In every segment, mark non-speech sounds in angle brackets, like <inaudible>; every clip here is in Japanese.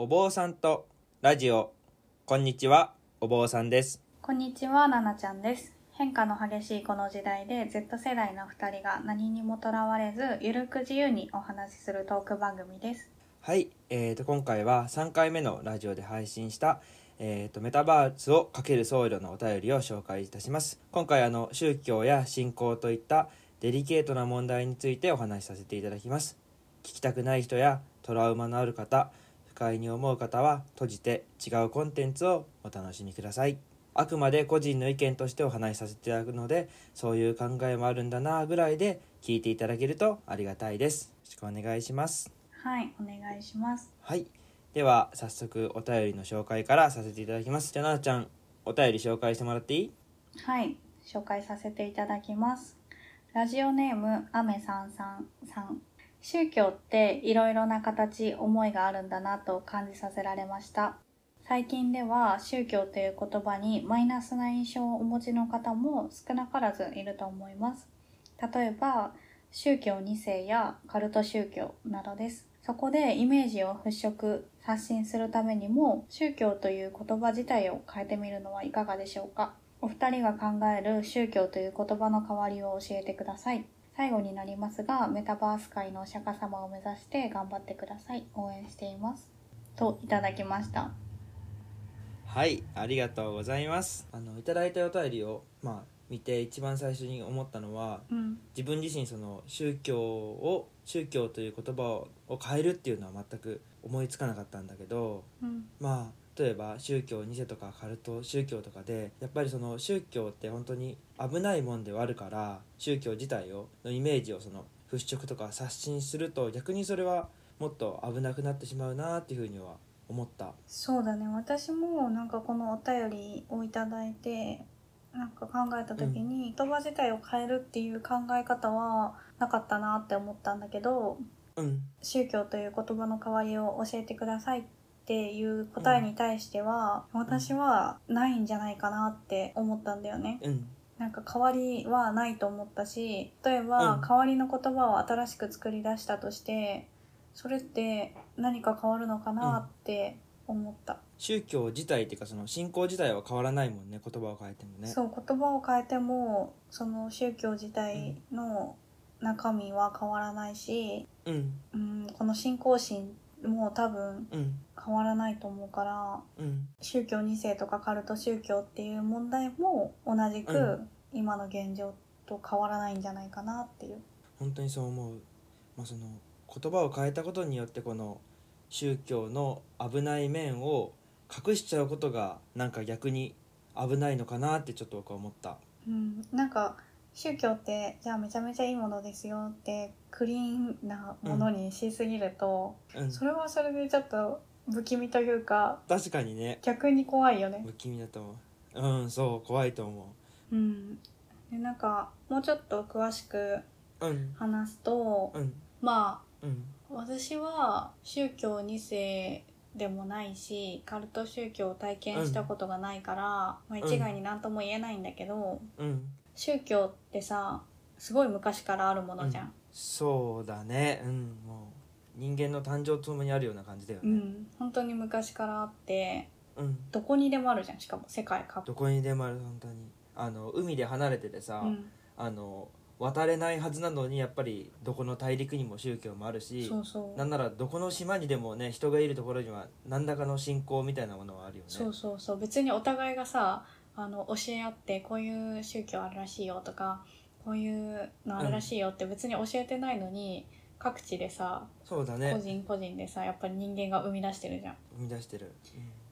お坊さんとラジオこんにちはお坊さんですこんにちは、ななちゃんです。変化の激しいこの時代で Z 世代の2人が何にもとらわれず、ゆるく自由にお話しするトーク番組です。はい、えー、と今回は3回目のラジオで配信した、えー、とメタバースをかける僧侶のお便りを紹介いたします今回あの宗教や信仰といったデリケートな問題についてお話しさせていただきます聞きたくない人やトラウマのある方不快に思う方は閉じて違うコンテンツをお楽しみくださいあくまで個人の意見としてお話しさせていただくのでそういう考えもあるんだなぐらいで聞いていただけるとありがたいですよろしくお願いしますはい、お願いします。はい。では、早速お便りの紹介からさせていただきます。じゃあ、ななちゃん、お便り紹介してもらっていい？はい、紹介させていただきます。ラジオネーム、あめさんさんさん。宗教っていろいろな形、思いがあるんだなと感じさせられました。最近では宗教という言葉にマイナスな印象をお持ちの方も少なからずいると思います。例えば、宗教2世やカルト宗教などです。そこでイメージを払拭、刷新するためにも宗教という言葉自体を変えてみるのはいかがでしょうかお二人が考える宗教という言葉の代わりを教えてください。最後になりますが、メタバース界のお釈迦様を目指して頑張ってください。応援しています。といただきました。はい、ありがとうございます。あの、いただいたお便りを、まあ、見て一番最初に思ったのは、うん。自分自身その宗教を、宗教という言葉をを変えるっていうのは全く思いつかなかったんだけど、うん。まあ例えば宗教2世とかカルト宗教とかでやっぱりその宗教って本当に危ないもんではあるから宗教自体をのイメージをその払拭とか刷新すると逆にそれはもっと危なくなってしまうなっていうふうには思った。そうだね。私もなんかこのお便りをいただいて、なんか考えた時に、言葉自体を変えるっていう考え方はなかったなって思ったんだけど、うん。宗教という言葉の代わりを教えてくださいっていう答えに対しては、私はないんじゃないかなって思ったんだよね。うん。なんか代わりはないと思ったし、例えば、うん。代わりの言葉を新しく作り出したとして、それって何か変わるのかなって思った。宗教自体っていうかその信仰自体は変わらないもんね言葉を変えてもね。そう、言葉を変えても、その宗教自体の中身は変わらないし、うん。うん、この信仰心も多分うん。変わらないと思うから、うん。宗教2世とかカルト宗教っていう問題も同じうく今の現状と変わらないんじゃないかなっていう。本当にそう思う、まあ、その言葉を変えたことによってこの宗教の危ない面を隠しちゃうことがなんか逆に危ないのかなってちょっと僕は思った。うん、なんか宗教ってじゃあめちゃめちゃいいものですよってクリーンなものにしすぎると、うん。それはそれでちょっと不気味というか確かにね。逆に怖いよね。不気味だと思う。うんそう怖いと思う。ん、でなんかもうちょっと詳しくううん。話すと、うん。まうん。あ私は宗教2世でもないしカルト宗教を体験したことがないから、まあ、一概に何とも言えないんだけど、うん宗教ってさすごい昔からあるものじゃん。そうだね。うんもう人間の誕生とともにあるような感じだよね。うん、本当に昔からあってうん、どこにでもあるじゃんしかも世界各どこにでもある本当に。あの海で離れててさ、国、うん、あの渡れないはずなのにやっぱりどこの大陸にも宗教もあるしそうそう。なんならどこの島にでもね人がいるところには何らかの信仰みたいなものはあるよね。そうそうそう。別にお互いがさあの教え合ってこういう宗教あるらしいよとかこういうのあるらしいよって別に教えてないのに、各地でさ個そうだね。人個人でさやっぱり人間が生み出してるじゃん。生み出してる、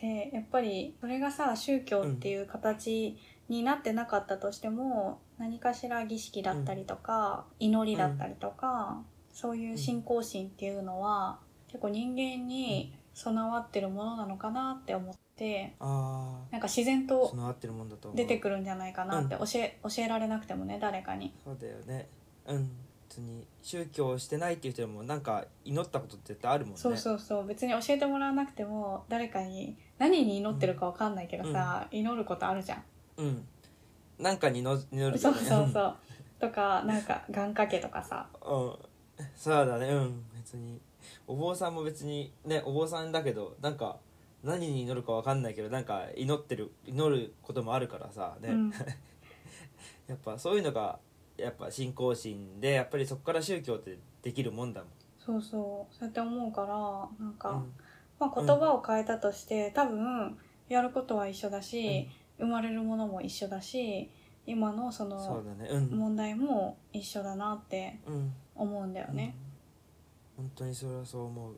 でやっぱりそれがさ宗教っていう形になってなかったとしても、何かしら儀式だったりとか、祈りだったりとか、そういう信仰心っていうのは結構人間に備わってるものなのかなって思ってあなんか自然あと出てくるんじゃないかなって教え,、教えられなくてもね誰かに。そうだよね。うん。別に宗教をしてないっていう人でもなんか祈ったことって絶対あるもんね。そうそうそう。別に教えてもらわなくても誰かに何に祈ってるかわかんないけどさ、祈ることあるじゃん。うん。なんかにの祈るそうそうそう。とかなんか願掛けとかさ。うん。そうだね。うん。別に。お坊さんも別にねお坊さんだけどなんか何に祈るか分かんないけどなんか祈ってる祈ることもあるからさね、うん。<laughs> やっぱそういうのがやっぱ信仰心でやっぱりそこから宗教ってできるもんだもん。そうそう。そうやって思うからなんか、うん。まあ、言葉を変えたとして、多分やることは一緒だし、生まれるものも一緒だし今のその問題も一緒だなってうん。思うんだよね。うん。本当にそれはそう思う。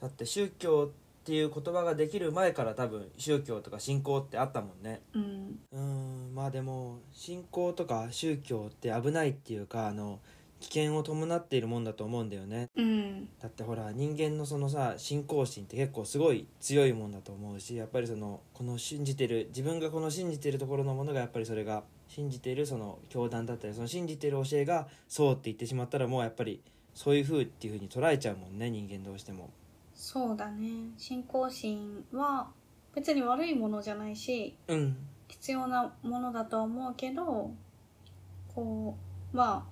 だって宗教っていう言葉ができる前から多分宗教とか信仰ってあったもんね。うん。うんまあでも信仰とか宗教って危ないっていうかあの危険を伴っているもんだと思うんだよね。うん。だってほら人間のそのさ信仰心って結構すごい強いもんだと思うしやっぱりそのこの信じてる自分がこの信じてるところのものがやっぱりそれが信じてるその教団だったりその信じてる教えがそうって言ってしまったらもうやっぱりそういう風っていう風に捉えちゃうもんね人間どうしてもそうだね。信仰心は別に悪いものじゃないしうん。必要なものだとは思うけどこうま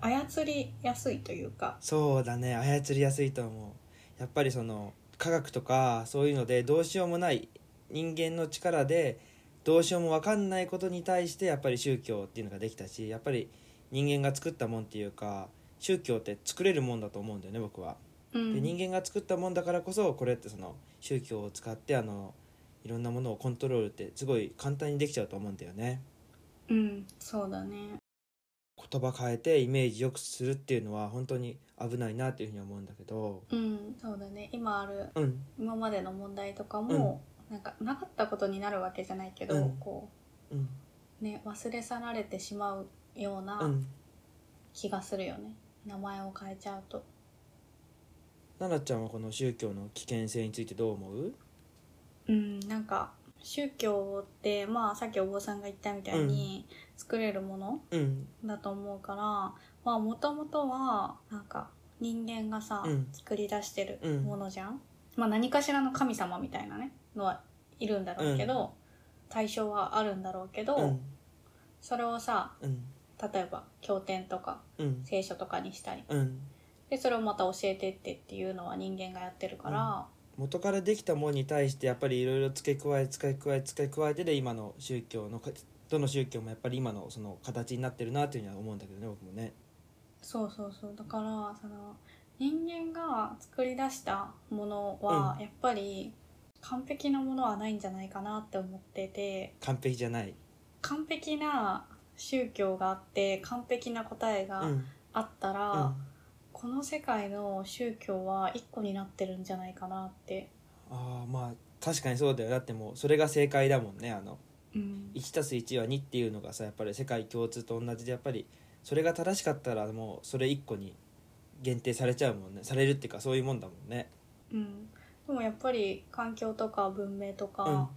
あ操りやすいというか。そうだね。操りやすいと思う。やっぱりその科学とかそういうのでどうしようもない人間の力でどうしようも分かんないことに対してやっぱり宗教っていうのができたしやっぱり人間が作ったもんっていうか宗教って作れるもんだと思うんだよね僕は。うん。で人間が作ったもんだからこそこれってその宗教を使ってあのいろんなものをコントロールってすごい簡単にできちゃうと思うんだよね。うん。そうだね。言葉変えてイメージよくするっていうのは本当に危ないなっていうふうに思うんだけど。うん。そうだね。今あるうん。今までの問題とかも、なんかなかったことになるわけじゃないけど、うん。こうん。うね忘れ去られてしまうよううなん。気がするよね、名前を変えちゃうと奈々ちゃんはこの宗教の危険性についてどう思う？うんなんか宗教ってまあさっきお坊さんが言ったみたいに作れるものうん。だと思うからまあもともとはなんか人間がさ、うん。作り出してるうん。ものじゃん、まあ何かしらの神様みたいなねのはいるんだろうけど、対象はあるんだろうけど、うん。それをさうん。例えば経典とかうん。聖書とかにしたりうんでそれをまた教えてってっていうのは人間がやってるから、元からできたものに対してやっぱりいろいろ付け加え付け加え付け加えてで今の宗教のかどの宗教もやっぱり今のその形になってるなというには思うんだけどね僕もね。そうそうそう。だからその人間が作り出したものはやっぱり完璧なものはないんじゃないかなって思ってて。完璧じゃない。完璧な宗教があって完璧な答えうがん。あったら、うんこの世界の宗教は一個になってるんじゃないかなって、ああまあ確かにそうだよ。だってもうそれが正解だもんねあの。うん、1+1 は2っていうのがさやっぱり世界共通と同じでやっぱりそれが正しかったらもうそれ1個に限定されちゃうもんね。されるっていうかそういうもんだもんね。うん、でもやっぱり環境とか文明とか、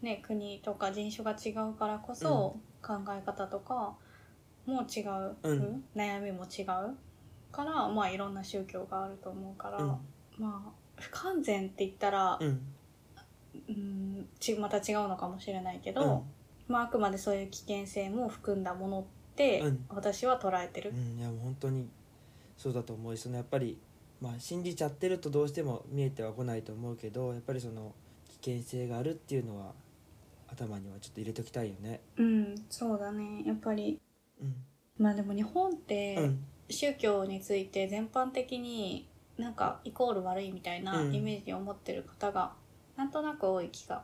ね、国とか人種が違うからこそ、考え方とかも違う、うん。悩みも違うから、まあ、いろんな宗教があると思うから、うん。まあ不完全って言ったら、うん。うん、ちまた違うのかもしれないけど、うん。まあ、あくまでそういう危険性も含んだものって、うん。私は捉えてる。うん、いやもう本当にそうだと思う。しそのやっぱり、まあ、信じちゃってるとどうしても見えてはこないと思うけどやっぱりその危険性があるっていうのは頭にはちょっと入れときたいよね。うん、そうだね。やっぱりうん。まあでも日本って、うん宗教について全般的になんかイコール悪いみたいなうん。イメージを持ってる方がなんとなく多い気が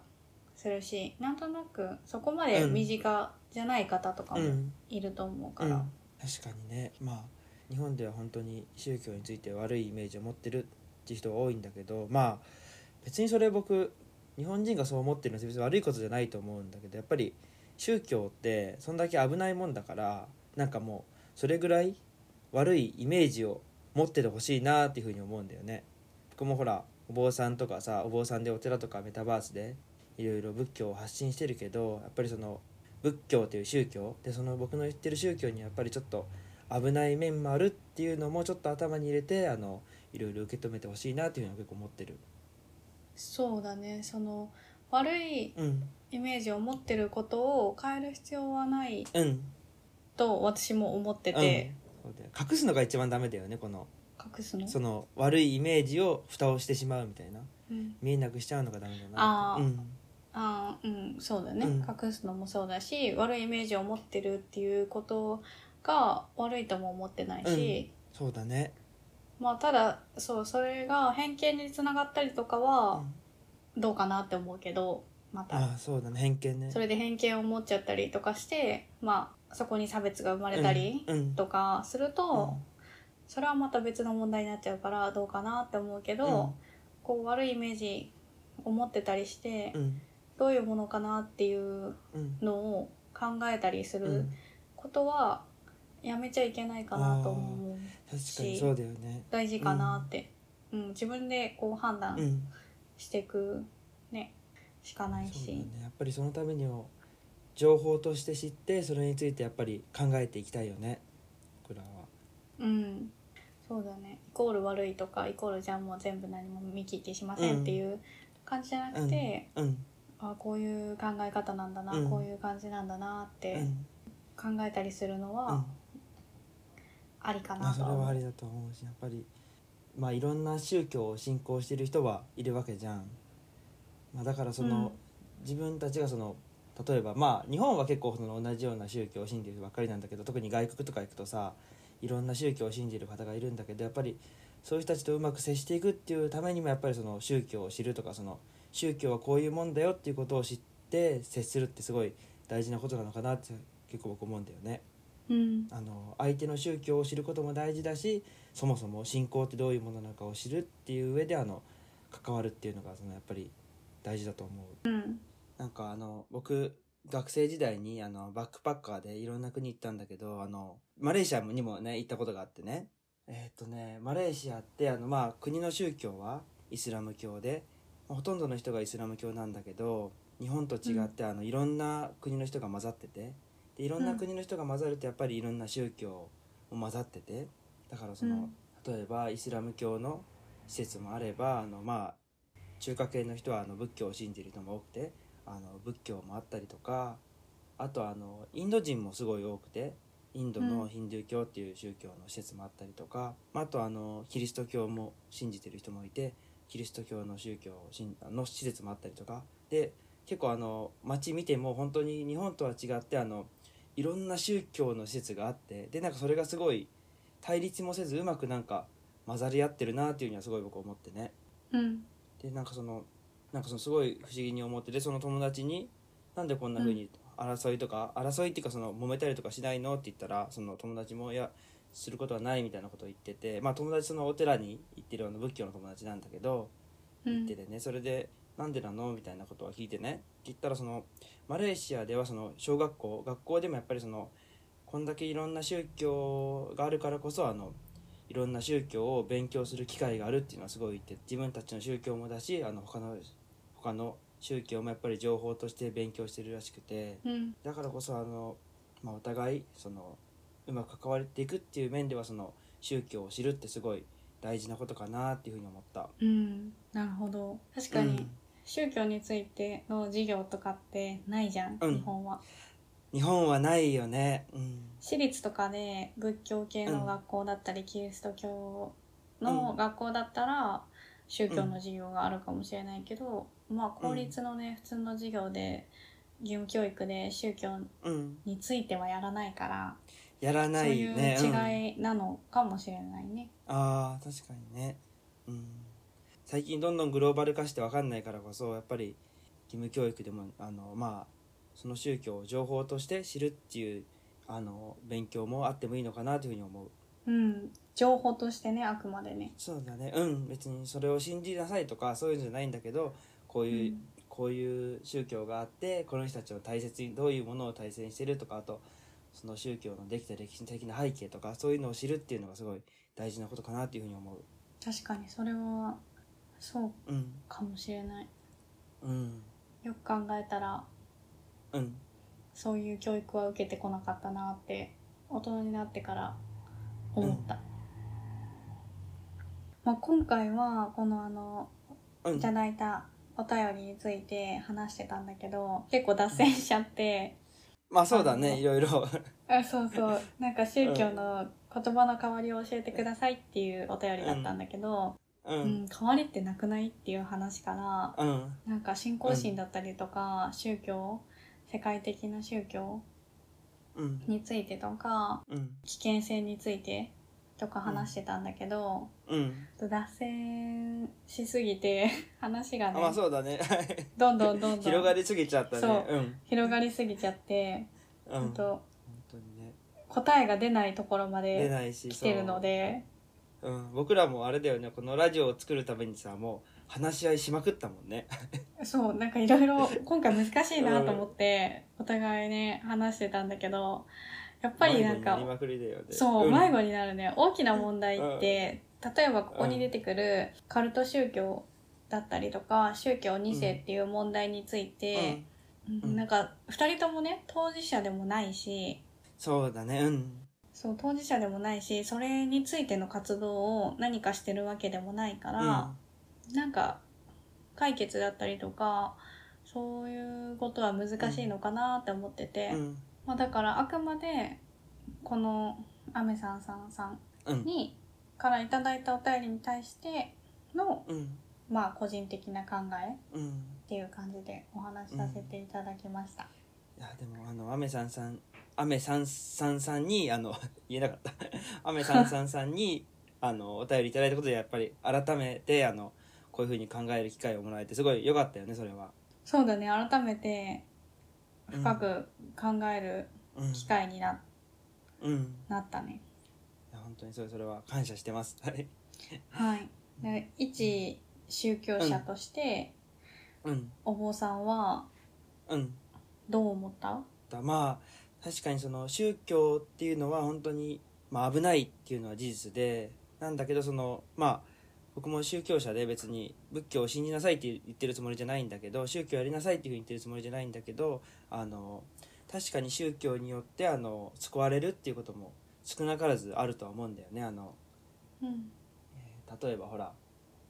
するしなんとなくそこまで身近じゃない方とかもうん。いると思うから、うん、確かにね。まあ日本では本当に宗教について悪いイメージを持ってるっていう人が多いんだけどまあ別にそれ僕日本人がそう思ってるのは別に悪いことじゃないと思うんだけどやっぱり宗教ってそんだけ危ないもんだからなんかもうそれぐらい悪いイメージを持っててほしいなっていうふうに思うんだよね。僕もほらお坊さんとかさお坊さんでお寺とかメタバースでいろいろ仏教を発信してるけどやっぱりその仏教という宗教でその僕の言ってる宗教にやっぱりちょっと危ない面もあるっていうのもちょっと頭に入れてあのいろいろ受け止めてほしいなっていうのは結構思ってる。そうだね。その悪いうんイメージを持ってることを変える必要はないうん。と私も思ってて、隠すのが一番ダメだよねこの。隠すの？その悪いイメージを蓋をしてしまうみたいな。うん。見えなくしちゃうのがダメだなあー。うん。ああうんそうだね、うん。隠すのもそうだし悪いイメージを持ってるっていうことが悪いとも思ってないし、そうだね。まあただそうそれが偏見につながったりとかうはん。どうかなって思うけどまた。ああそうだね。偏見ね。それで偏見を持っちゃったりとかしてまあそこに差別が生まれたりうんうん。とかすると、それはまた別の問題になっちゃうからどうかなって思うけど、こう悪いイメージを持ってたりして、うん。どういうものかなっていううん。のを考えたりするうん。ことはやめちゃいけないかなと思う確かにそうだよね。大事かなって、うん。自分でこう判断うん。していくねしかないし。ね。やっぱりそのためにも情報として知ってそれについてやっぱり考えていきたいよね。僕らは。うん。そうだね。イコール悪いとかイコールじゃあもう全部何も見切ってしませんっていう感じじゃなくて、うん。あこういう考え方なんだな、うん。こういう感じなんだなっうてん。考えたりするのうん。はありかまあそなと。は思うれはありだと思うしやっぱりまあいろんな宗教を信仰してる人はいるわけじゃん、まあ、だからその、自分たちがその例えばまあ日本は結構その同じような宗教を信じてる人ばっかりなんだけど特に外国とか行くとさいろんな宗教を信じる方がいるんだけどやっぱりそういう人たちとうまく接していくっていうためにもやっぱりその宗教を知るとかその宗教はこういうもんだよっていうことを知って接するってすごい大事なことなのかなって結構僕思うんだよね。うんあの相手の宗教を知ることも大事だしそもそも信仰ってどういうものなのかを知るっていう上であの関わるっていうのがそのやっぱり大事だと思う。うん。なんかあの僕学生時代にあのバックパッカーでいろんな国行ったんだけどあのマレーシアにもね行ったことがあってね。えーっとねマレーシアってあのまあ国の宗教はイスラム教でまあほとんどの人がイスラム教なんだけど日本と違って、あのいろんな国の人が混ざっててでいろんな国の人が混ざるとやっぱりいろんな宗教も混ざっててだからその、例えばイスラム教の施設もあればあのまあ中華系の人はあの仏教を信じる人も多くてあの仏教もあったりとかあとあのインド人もすごい多くてインドうんのヒンドゥー教っていう宗教の施設もあったりとか、まあ、あとあのキリスト教も信じてる人もいてキリスト教の宗教の施設もあったりとかで結構あの街見ても本当に日本とは違ってあのいろんな宗教の施設があってでなんかそれがすごい対立もせずうまくなんか混ざり合ってるなっていうにはすごい僕思ってね。うんでなんかそのなんかそのすごい不思議に思ってでその友達に「なんでこんな風に争いとか、争いっていうかその揉めたりとかしないの?」って言ったらその友達も「いやすることはない」みたいなことを言っててまあ友達そのお寺に行ってるあの仏教の友達なんだけどうん言っててね、それで「なんでなの?」みたいなことを聞いてね言ったらそのマレーシアではその小学校学校でもやっぱりそのこんだけいろんな宗教があるからこそあのいろんな宗教を勉強する機会があるっていうのはすごい言って自分たちの宗教もだしあの他の他の宗教もやっぱり情報として勉強してるらしくてうん。だからこそあの、まあ、お互いそのうまく関わっていくっていう面ではその宗教を知るってすごい大事なことかなっていうふうに思った。うん。なるほど。確かにうん。宗教についての授業とかってないじゃん、うん。日本は日本はないよね。うん。私立とかで仏教系の学校だったり、キリスト教のうん。学校だったら宗教の授業があるかもしれないけど、まあ公立のね普通の授業で義務教育で宗教うん、についてはやらないから、やらなそういういね。うん違いなのかもしれないね。あー確かにね、うん、最近どんどんグローバル化して分かんないからこそやっぱり義務教育でもあのまあその宗教を情報として知るっていうあの勉強もあってもいいのかなというふうに思う。うん、情報としてねあくまでね。そうだね。うん別にそれを信じなさいとかそういうんじゃないんだけどこういう、うん。こういう宗教があってこの人たちを大切にどういうものを大切にしてるとかあとその宗教のできた歴史的な背景とかそういうのを知るっていうのがすごい大事なことかなっていうふうに思う。確かにそれはそううん。かもしれない。うん。よく考えたらうん。そういう教育は受けてこなかったなって大人になってから思った、まあ、今回はこのあのうん。いただいたお便りについて話してたんだけど結構脱線しちゃって。まあそうだねいろいろ。あそうそう。なんか宗教の言葉の代わりを教えてくださいっていうお便りだったんだけど、ううん。ん、代わりってなくないっていう話から、うん。なんか信仰心だったりとか、宗教、世界的な宗教うん。についてとか、うん。危険性についてとか話してたんだけど、うん。脱線しすぎて <laughs> 話があね、まあそうだね。<laughs> どんどんどんどん。広がりすぎちゃったね。そう。うん。広がりすぎちゃって、うん。本当にね。答えが出ないところま出でないし来てるので。うん、僕らもあれだよね。このラジオを作るためにさもう話し合いしまくったもんね。そうなんかいろいろ <laughs> 今回難しいなと思ってお互いね話してたんだけどやっぱりなんかそう、ん。迷子になるね。大きな問題って、例えばここに出てくるカルト宗教だったりとか宗教2世っていう問題について、なんか2人ともね当事者でもないしそうだねうん。そう当事者でもないしそれについての活動を何かしてるわけでもないから、なんか解決だったりとかそういうことは難しいのかなって思ってて、うん。まあ、だからあくまでこのアメさんさんさんうん。にからいただいたお便りに対しての、うん。まあ、個人的な考えっうん。ていう感じでお話しさせていただきました。いやでもあのアメさんさんアメさんさんさんにあの <laughs> 言えなかった。アメさんさんさんにあのお便りいただいたことでやっぱり改めてあのこういうふうに考える機会をもらえてすごい良かったよねそれは。そうだね改めて深く考えるうん機会にな,、うんなったね。いや本当にそれそれは感謝してます。<laughs> はい。はい、で一宗教者として、うんお坊さんはうん。どう思った？だまあ確かにその宗教っていうのは本当にまあ危ないっていうのは事実でなんだけどそのまあ僕も宗教者で別に仏教を信じなさいって言ってるつもりじゃないんだけど宗教やりなさいっていうふうに言ってるつもりじゃないんだけどあの確かに宗教によってあの救われるっていうことも少なからずあるとは思うんだよね。あのうん。例えばほら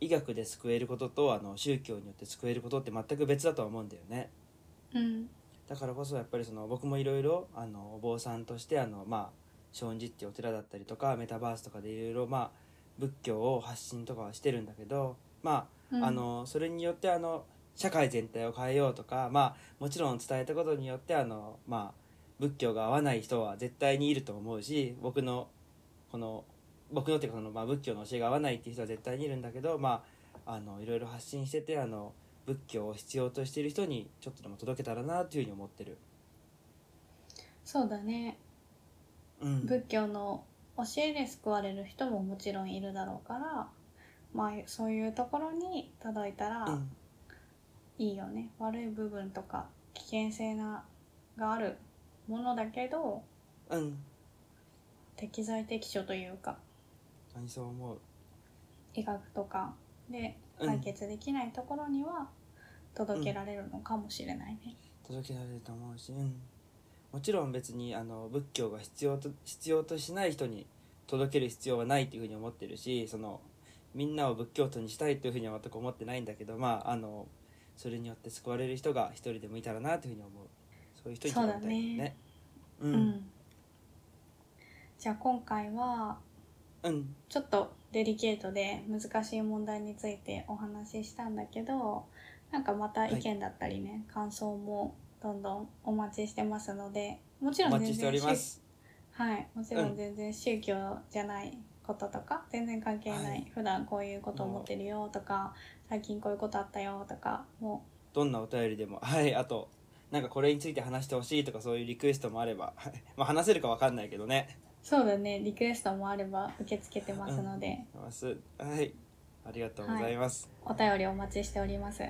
医学で救えることとあの宗教によって救えることって全く別だとは思うんだよね。うん。だからこそやっぱりその僕もいろいろあのお坊さんとしてあのまあ松陰寺っていうお寺だったりとかメタバースとかでいろいろまあ仏教を発信とかはしてるんだけどまあうん。あのそれによってあの社会全体を変えようとかまあもちろん伝えたことによってあのまあ仏教が合わない人は絶対にいると思うし僕のこの僕のっていうかその、まあ、仏教の教えが合わないっていう人は絶対にいるんだけどまああのいろいろ発信しててあの仏教を必要としている人にちょっとでも届けたらなというふうに思ってる。そうだね。うん、仏教の教えで救われる人ももちろんいるだろうからまあそういうところに届いたらうんいいよね、悪い部分とか危険性ながあるものだけどうん。適材適所というか何そう思う？医学とかでうん。解決できないところには届けられるのかもしれないね。届けられると思うし、うん、もちろん別にあの仏教が必要と必要としない人に届ける必要はないというふうに思ってるしそのみんなを仏教徒にしたいというふうには全く思ってないんだけどまああのそれによって救われる人が一人でもいたらなというふうに思う。そういう人に届けたいよね。ううん。ん、じゃあ今回はうん。ちょっとデリケートで難しい問題についてお話ししたんだけどなんかまた意見だったりね、感想もどんどんお待ちしてますのでもちろんお待ちしております。宗はいもちろうん。ん全然宗教じゃないこととか、全然関係ない、はい。普段こういうこと思ってるよとか最近こういうことあったよとかもどんなお便りでもはいあとなんかこれについて話してほしいとかそういうリクエストもあれば、は <laughs> いまあ、話せるかわかんないけどね。そうだねリクエストもあれば受け付けてますので、ます。はいありがとうございます、お便りお待ちしております。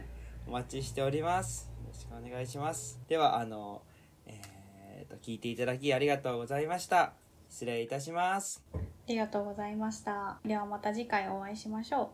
お待ちしておりますしくお願いします。ではあのえー、と聞いていただきありがとうございました。失礼いたします。ありがとうございました。ではまた次回お会いしましょう。